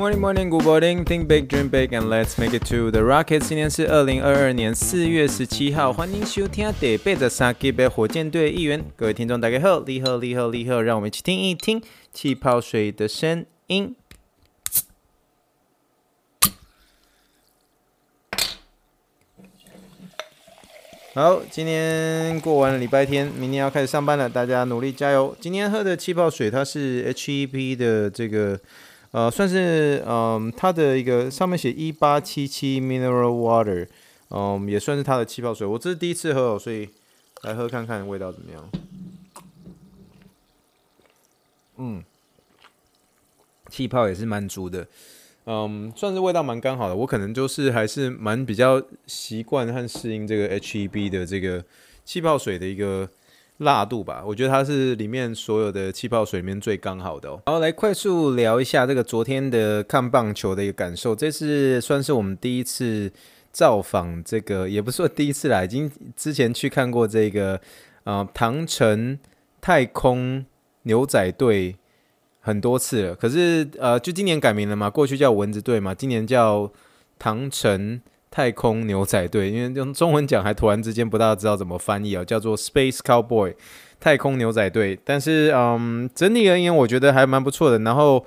Morning, morning, good morning. Think big, dream big, and let's make it to the rockets. 今天是二零二二年四月十七号，欢迎收听第八十三集的火箭队一员。各位听众，大家好，你好，你好，你好，让我们一起听一听气泡水的声音。好，今天过完了礼拜天，明天要开始上班了，大家努力加油。今天喝的气泡水，它是 HEP 的这个。呃，算是嗯，它的一个上面写一八七七 mineral water，嗯，也算是它的气泡水。我这是第一次喝哦，所以来喝看看味道怎么样。嗯，气泡也是蛮足的，嗯，算是味道蛮刚好的。我可能就是还是蛮比较习惯和适应这个 HEB 的这个气泡水的一个。辣度吧，我觉得它是里面所有的气泡水里面最刚好的哦。好，来快速聊一下这个昨天的看棒球的一个感受。这次算是我们第一次造访这个，也不是说第一次啦，已经之前去看过这个呃唐城太空牛仔队很多次了。可是呃，就今年改名了嘛，过去叫蚊子队嘛，今年叫唐城。太空牛仔队，因为用中文讲还突然之间不大知道怎么翻译啊，叫做 Space Cowboy 太空牛仔队。但是，嗯，整体而言，我觉得还蛮不错的。然后，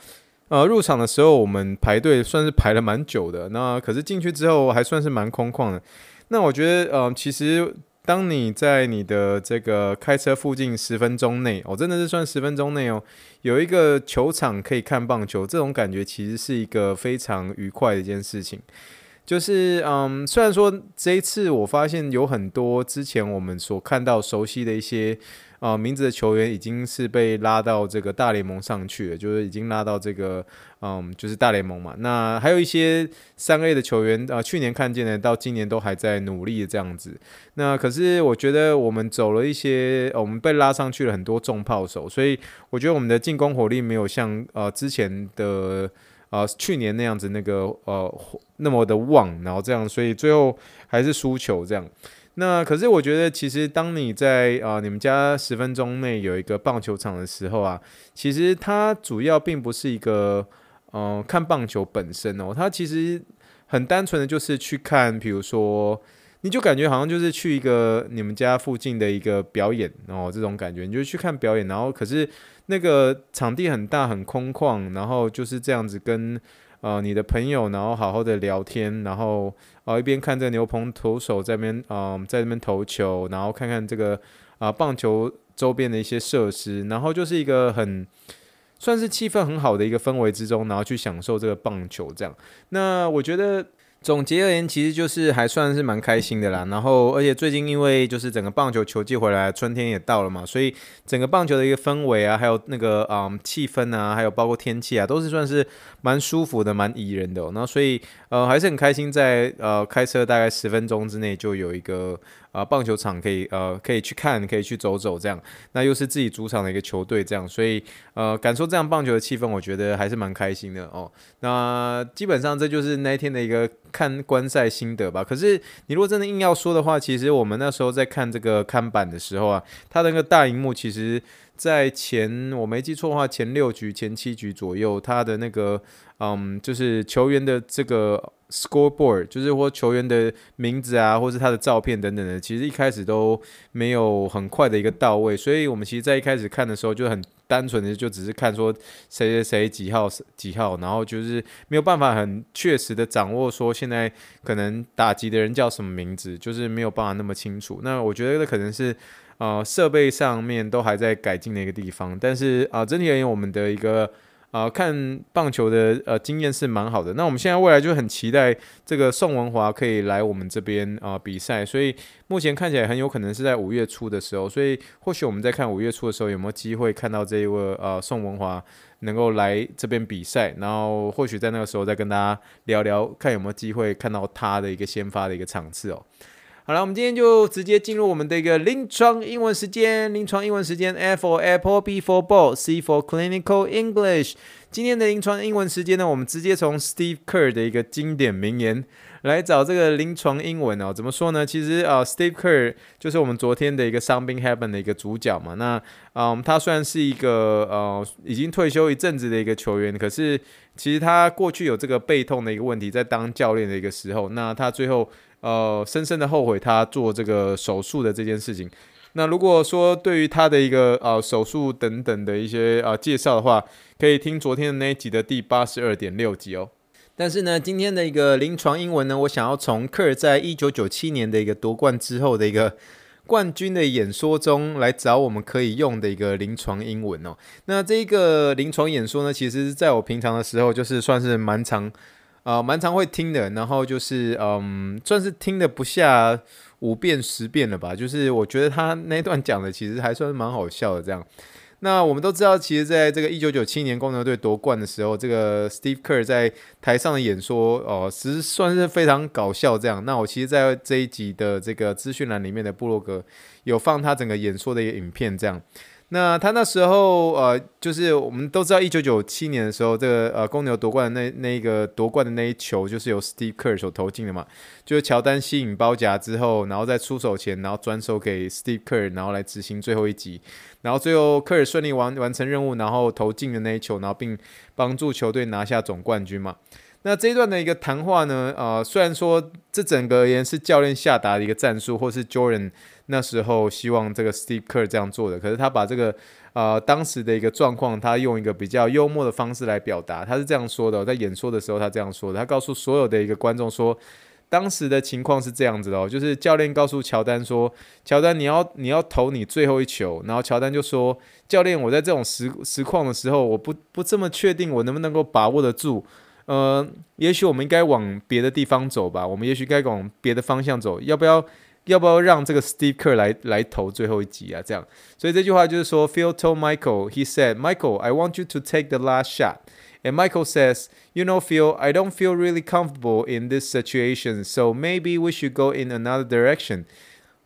呃，入场的时候我们排队算是排了蛮久的。那可是进去之后还算是蛮空旷的。那我觉得，嗯，其实当你在你的这个开车附近十分钟内，哦，真的是算十分钟内哦，有一个球场可以看棒球，这种感觉其实是一个非常愉快的一件事情。就是嗯，虽然说这一次我发现有很多之前我们所看到熟悉的一些啊、呃、名字的球员，已经是被拉到这个大联盟上去了，就是已经拉到这个嗯，就是大联盟嘛。那还有一些三 A 的球员啊、去年看见的，到今年都还在努力的这样子。那可是我觉得我们走了一些，我们被拉上去了很多重炮手，所以我觉得我们的进攻火力没有像呃之前的。啊、去年那样子那个呃那么的旺，然后这样，所以最后还是输球这样。那可是我觉得，其实当你在啊、你们家十分钟内有一个棒球场的时候啊，其实它主要并不是一个呃看棒球本身哦，它其实很单纯的就是去看，比如说。你就感觉好像就是去一个你们家附近的一个表演哦，这种感觉，你就去看表演，然后可是那个场地很大很空旷，然后就是这样子跟呃你的朋友，然后好好的聊天，然后呃一边看着牛棚投手在边嗯、呃、在那边投球，然后看看这个啊、呃、棒球周边的一些设施，然后就是一个很算是气氛很好的一个氛围之中，然后去享受这个棒球这样。那我觉得。总结而言，其实就是还算是蛮开心的啦。然后，而且最近因为就是整个棒球球季回来，春天也到了嘛，所以整个棒球的一个氛围啊，还有那个嗯气氛啊，还有包括天气啊，都是算是蛮舒服的，蛮宜人的。那所以呃还是很开心在，呃开车大概十分钟之内就有一个。呃，棒球场可以呃可以去看，可以去走走这样，那又是自己主场的一个球队这样，所以呃感受这样棒球的气氛，我觉得还是蛮开心的哦。那基本上这就是那一天的一个看观赛心得吧。可是你如果真的硬要说的话，其实我们那时候在看这个看板的时候啊，它的那个大荧幕其实，在前我没记错的话，前六局前七局左右，它的那个嗯就是球员的这个。Scoreboard 就是或球员的名字啊，或是他的照片等等的，其实一开始都没有很快的一个到位，所以我们其实在一开始看的时候就很单纯的就只是看说谁谁谁几号几号，然后就是没有办法很确实的掌握说现在可能打击的人叫什么名字，就是没有办法那么清楚。那我觉得可能是呃设备上面都还在改进的一个地方，但是啊、整体而言我们的一个。啊、看棒球的呃经验是蛮好的。那我们现在未来就很期待这个宋文华可以来我们这边啊、比赛，所以目前看起来很有可能是在五月初的时候。所以或许我们在看五月初的时候有没有机会看到这一位呃宋文华能够来这边比赛，然后或许在那个时候再跟大家聊聊，看有没有机会看到他的一个先发的一个场次哦。好了，我们今天就直接进入我们的一个临床英文时间。临床英文时间，F for Apple，B for Ball，C for Clinical English。今天的临床英文时间呢，我们直接从 Steve Kerr 的一个经典名言来找这个临床英文哦。怎么说呢？其实啊，Steve Kerr 就是我们昨天的一个 Something Happen 的一个主角嘛。那嗯，他虽然是一个呃已经退休一阵子的一个球员，可是其实他过去有这个背痛的一个问题，在当教练的一个时候，那他最后。呃，深深的后悔他做这个手术的这件事情。那如果说对于他的一个呃手术等等的一些呃介绍的话，可以听昨天的那一集的第八十二点六集哦。但是呢，今天的一个临床英文呢，我想要从科尔在一九九七年的一个夺冠之后的一个冠军的演说中来找我们可以用的一个临床英文哦。那这个临床演说呢，其实在我平常的时候就是算是蛮长。啊，蛮、常会听的，然后就是嗯，算是听的不下五遍十遍了吧。就是我觉得他那段讲的其实还算蛮好笑的。这样，那我们都知道，其实在这个一九九七年公牛队夺冠的时候，这个 Steve Kerr 在台上的演说哦，其实算是非常搞笑。这样，那我其实在这一集的这个资讯栏里面的部落格有放他整个演说的一个影片，这样。那他那时候，呃，就是我们都知道，一九九七年的时候，这个呃公牛夺冠的那那个夺冠的那一球，就是由 Steve Kerr 所投进的嘛。就是乔丹吸引包夹之后，然后在出手前，然后转手给 Steve Kerr，然后来执行最后一击，然后最后科尔顺利完完成任务，然后投进的那一球，然后并帮助球队拿下总冠军嘛。那这一段的一个谈话呢，呃，虽然说这整个而言是教练下达的一个战术，或是 Jordan。那时候希望这个 Steve Kerr 这样做的，可是他把这个呃当时的一个状况，他用一个比较幽默的方式来表达。他是这样说的，在演说的时候他这样说的，他告诉所有的一个观众说，当时的情况是这样子的哦，就是教练告诉乔丹说，乔丹你要你要投你最后一球，然后乔丹就说，教练我在这种实实况的时候，我不不这么确定我能不能够把握得住，呃，也许我们应该往别的地方走吧，我们也许该往别的方向走，要不要？要不要让这个 Steve Kerr 来来投最后一击啊？这样，所以这句话就是说，Phil told Michael, he said, Michael, I want you to take the last shot. And Michael says, you know, Phil, I don't feel really comfortable in this situation, so maybe we should go in another direction.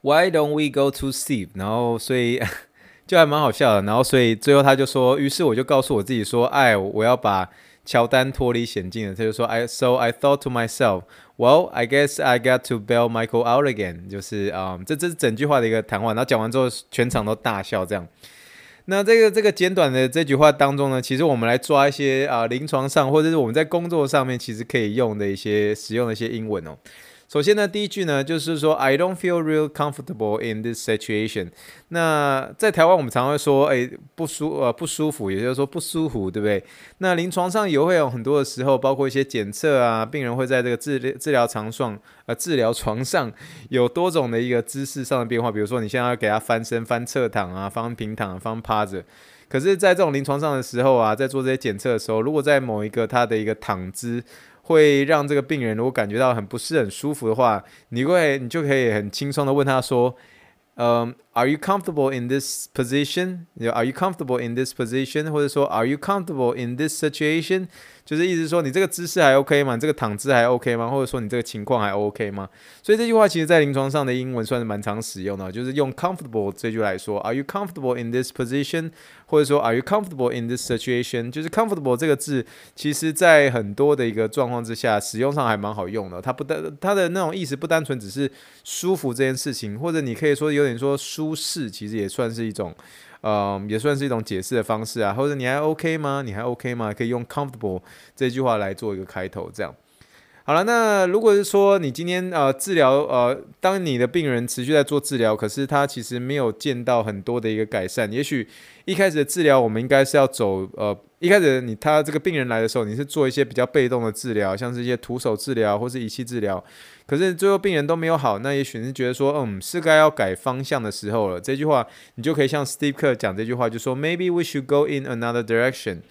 Why don't we go to Steve？然后，所以就还蛮好笑的。然后，所以最后他就说，于是我就告诉我自己说，哎，我要把乔丹脱离险境了。他就说，I so I thought to myself。 Well, I guess I got to bell Michael out again。就是啊、这这是整句话的一个谈话。然后讲完之后，全场都大笑。这样，那这个这个简短的这句话当中呢，其实我们来抓一些啊，临床上或者是我们在工作上面其实可以用的一些使用的一些英文哦。首先呢，第一句呢，就是说 I don't feel real comfortable in this situation。那在台湾，我们常会说，哎，不舒呃不舒服，也就是说不舒服，对不对？那临床上也会有很多的时候，包括一些检测啊，病人会在这个治治疗床上呃治疗床上有多种的一个姿势上的变化，比如说你现在要给他翻身、翻侧躺啊、翻平躺、翻趴着。可是，在这种临床上的时候啊，在做这些检测的时候，如果在某一个他的一个躺姿，会让这个病人如果感觉到很不是、很舒服的话，你会你就可以很轻松的问他说，嗯，Are you comfortable in this position？Are you comfortable in this position？或者说，Are you comfortable in this situation？就是意思说，你这个姿势还 OK 吗？你这个躺姿还 OK 吗？或者说你这个情况还 OK 吗？所以这句话其实在临床上的英文算是蛮常使用的，就是用 comfortable 这句来说，Are you comfortable in this position？或者说 Are you comfortable in this situation？就是 comfortable 这个字，其实在很多的一个状况之下，使用上还蛮好用的。它不单它的那种意思不单纯只是舒服这件事情，或者你可以说有点说舒适，其实也算是一种。嗯，也算是一种解释的方式啊，或者你还 OK 吗？你还 OK 吗？可以用 comfortable 这句话来做一个开头，这样。好了，那如果是说你今天呃治疗呃，当你的病人持续在做治疗，可是他其实没有见到很多的一个改善。也许一开始的治疗，我们应该是要走呃，一开始你他这个病人来的时候，你是做一些比较被动的治疗，像是一些徒手治疗或是仪器治疗。可是最后病人都没有好，那也许是觉得说，嗯，是该要改方向的时候了。这句话你就可以像 Steve 克讲这句话，就说 Maybe we should go in another direction。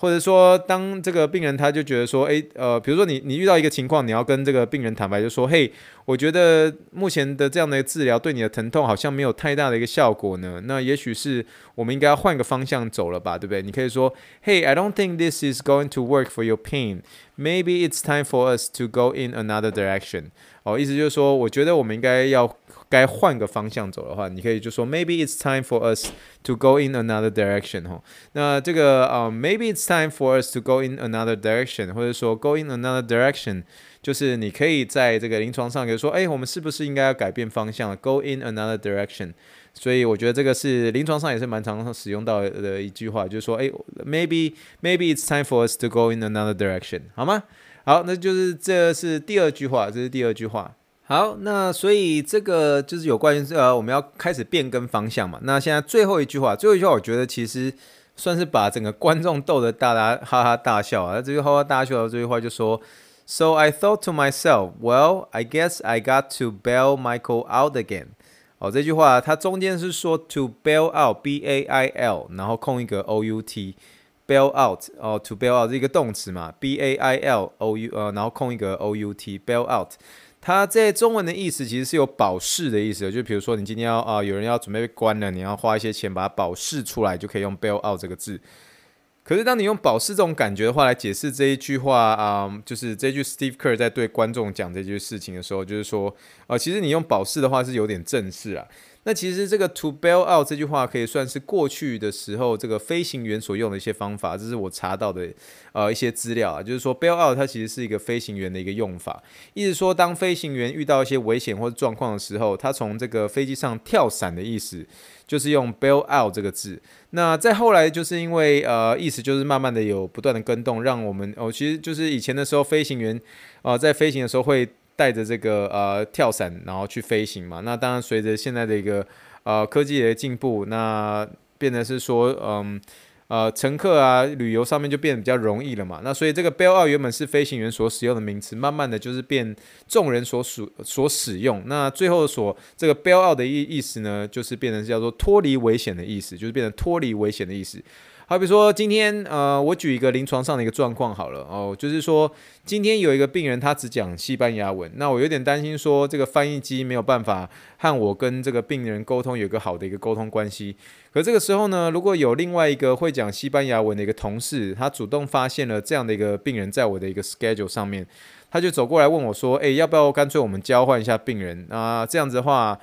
或者说，当这个病人他就觉得说，诶，呃，比如说你你遇到一个情况，你要跟这个病人坦白，就说，嘿，我觉得目前的这样的治疗对你的疼痛好像没有太大的一个效果呢。那也许是我们应该要换个方向走了吧，对不对？你可以说，Hey, I don't think this is going to work for your pain. Maybe it's time for us to go in another direction. 哦，意思就是说，我觉得我们应该要。该换个方向走的话，你可以就说 Maybe it's time for us to go in another direction 哈。那这个啊、maybe it's time for us to go in another direction，或者说 go in another direction，就是你可以在这个临床上比如说，哎，我们是不是应该要改变方向？Go in another direction。所以我觉得这个是临床上也是蛮常使用到的一句话，就是说，哎，Maybe Maybe it's time for us to go in another direction，好吗？好，那就是这是第二句话，这是第二句话。好，那所以这个就是有关于呃，我们要开始变更方向嘛。那现在最后一句话，最后一句话，我觉得其实算是把整个观众逗得大家哈哈大笑啊。这句哈哈大笑的这句话就说：“So I thought to myself, well, I guess I got to bail Michael out again。”哦，这句话它中间是说 “to bail out”，b a i l，然后空一个 o u t，bail out 哦，to bail out 是一个动词嘛，b a i l o u 呃，然后空一个 o u t，bail out。它在中文的意思其实是有保释的意思，就比如说你今天要啊、有人要准备被关了，你要花一些钱把它保释出来，就可以用 bail out 这个字。可是当你用保释这种感觉的话来解释这一句话啊、就是这句 Steve Kerr 在对观众讲这句事情的时候，就是说啊、呃，其实你用保释的话是有点正式啊。那其实这个 to bail out 这句话可以算是过去的时候这个飞行员所用的一些方法，这是我查到的呃一些资料啊，就是说 bail out 它其实是一个飞行员的一个用法，意思说当飞行员遇到一些危险或者状况的时候，他从这个飞机上跳伞的意思就是用 bail out 这个字。那再后来就是因为呃意思就是慢慢的有不断的更动，让我们哦其实就是以前的时候飞行员啊、在飞行的时候会。带着这个呃跳伞，然后去飞行嘛。那当然，随着现在的一个呃科技的进步，那变得是说，嗯呃乘客啊旅游上面就变得比较容易了嘛。那所以这个 bail out 原本是飞行员所使用的名词，慢慢的就是变众人所属所使用。那最后所这个 bail out 的意意思呢，就是变成叫做脱离危险的意思，就是变成脱离危险的意思。好比说，今天呃，我举一个临床上的一个状况好了哦，就是说今天有一个病人，他只讲西班牙文，那我有点担心说这个翻译机没有办法和我跟这个病人沟通，有一个好的一个沟通关系。可这个时候呢，如果有另外一个会讲西班牙文的一个同事，他主动发现了这样的一个病人在我的一个 schedule 上面，他就走过来问我说：“诶，要不要干脆我们交换一下病人啊？这样子的话。”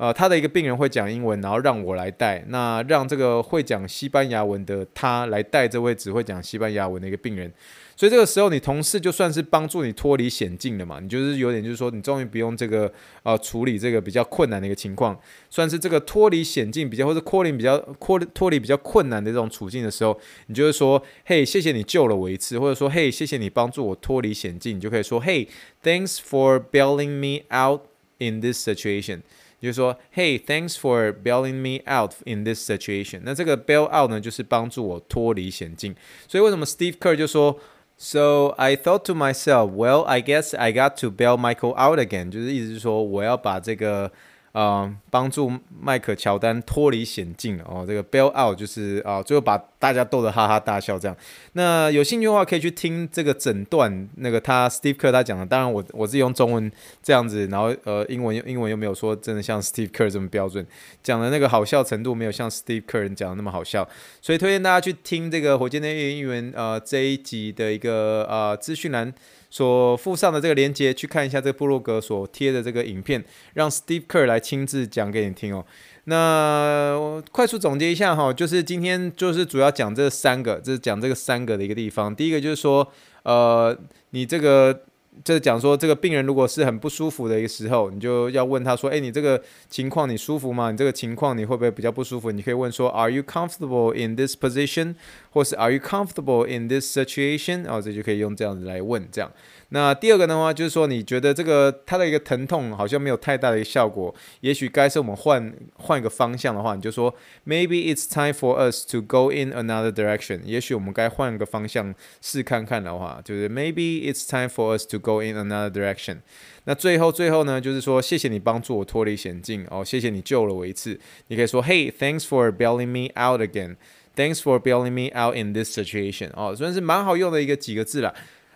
呃，他的一个病人会讲英文，然后让我来带，那让这个会讲西班牙文的他来带这位只会讲西班牙文的一个病人，所以这个时候你同事就算是帮助你脱离险境了嘛，你就是有点就是说你终于不用这个呃处理这个比较困难的一个情况，算是这个脱离险境比较或者脱离比较脱脱离比较困难的这种处境的时候，你就会说，嘿，谢谢你救了我一次，或者说，嘿，谢谢你帮助我脱离险境，你就可以说，嘿，Thanks for bailing me out in this situation。就是说，Hey, thanks for bailing me out in this situation。那这个 bail out 呢，就是帮助我脱离险境。所以为什么 Steve Kerr 就说，So I thought to myself, well, I guess I got to bail Michael out again。就是意思是说，我要把这个。呃，帮助迈克乔丹脱离险境哦。这个 bail out 就是啊、呃，最后把 大家逗得哈哈大笑这样。那有兴趣的话，可以去听这个整段那个他 Steve Kerr 他讲的。当然我我是用中文这样子，然后呃英文英文又没有说真的像 Steve Kerr 这么标准，讲的那个好笑程度没有像 Steve Kerr 讲的那么好笑。所以推荐大家去听这个火箭队运营员呃这一集的一个呃资讯栏。所附上的这个链接，去看一下这个布洛格所贴的这个影片，让 Steve Kerr 来亲自讲给你听哦。那快速总结一下哈，就是今天就是主要讲这三个，就是讲这个三个的一个地方。第一个就是说，呃，你这个。就是讲说，这个病人如果是很不舒服的一个时候，你就要问他说：“诶，你这个情况你舒服吗？你这个情况你会不会比较不舒服？”你可以问说：“Are you comfortable in this position？” 或是 “Are you comfortable in this situation？” 哦，这就可以用这样子来问这样。那第二个的话，就是说你觉得这个它的一个疼痛好像没有太大的一个效果，也许该是我们换换一个方向的话，你就说 “Maybe it's time for us to go in another direction。”也许我们该换个方向试看看的话，就是 “Maybe it's time for us to go in another direction。”那最后最后呢，就是说谢谢你帮助我脱离险境哦，谢谢你救了我一次。你可以说 “Hey, thanks for bailing me out again。” Thanks for bailing me out in this situation。哦，算是蛮好用的一个几个字啦。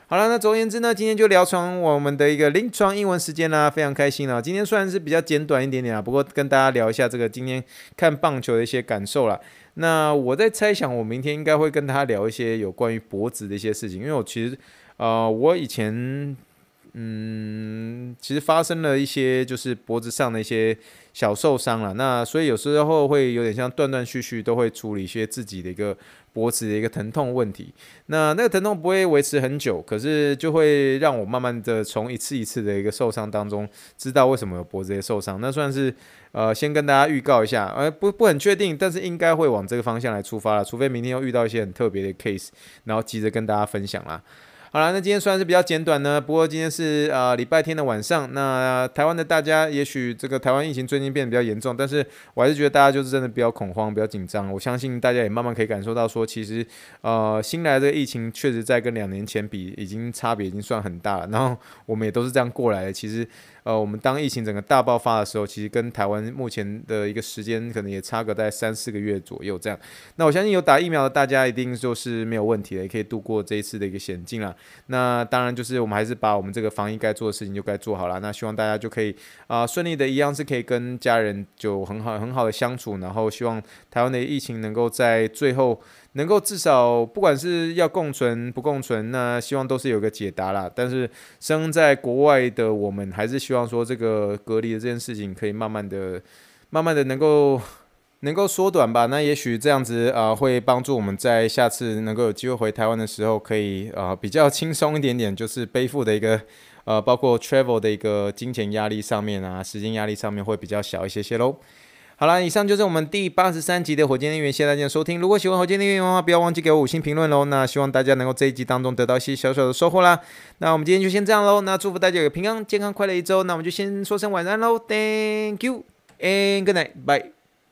好了，那总而言之呢，今天就聊成我们的一个临床英文时间啦，非常开心啊。今天虽然是比较简短一点点啊，不过跟大家聊一下这个今天看棒球的一些感受啦。那我在猜想，我明天应该会跟他聊一些有关于脖子的一些事情，因为我其实，呃，我以前。嗯，其实发生了一些就是脖子上的一些小受伤了，那所以有时候会有点像断断续续都会处理一些自己的一个脖子的一个疼痛问题。那那个疼痛不会维持很久，可是就会让我慢慢的从一次一次的一个受伤当中知道为什么有脖子的受伤。那算是呃先跟大家预告一下，呃不不很确定，但是应该会往这个方向来出发了，除非明天又遇到一些很特别的 case，然后急着跟大家分享啦。好了，那今天虽然是比较简短呢，不过今天是呃礼拜天的晚上。那、台湾的大家，也许这个台湾疫情最近变得比较严重，但是我还是觉得大家就是真的比较恐慌、比较紧张。我相信大家也慢慢可以感受到说，其实呃新来的疫情确实在跟两年前比，已经差别已经算很大了。然后我们也都是这样过来的，其实。呃，我们当疫情整个大爆发的时候，其实跟台湾目前的一个时间可能也差个在三四个月左右这样。那我相信有打疫苗的大家一定就是没有问题的，也可以度过这一次的一个险境了。那当然就是我们还是把我们这个防疫该做的事情就该做好了。那希望大家就可以啊、顺利的一样是可以跟家人就很好很好的相处，然后希望台湾的疫情能够在最后。能够至少不管是要共存不共存，那希望都是有个解答啦。但是生在国外的我们，还是希望说这个隔离的这件事情可以慢慢的、慢慢的能够能够缩短吧。那也许这样子啊、会帮助我们在下次能够有机会回台湾的时候，可以啊、比较轻松一点点，就是背负的一个呃，包括 travel 的一个金钱压力上面啊，时间压力上面会比较小一些些喽。好了，以上就是我们第八十三集的火箭电源，谢谢大家收听。如果喜欢火箭电源的话，不要忘记给我五星评论喽。那希望大家能够这一集当中得到一些小小的收获啦。那我们今天就先这样喽。那祝福大家有平安、健康、快乐一周。那我们就先说声晚安喽。Thank you and good night. Bye.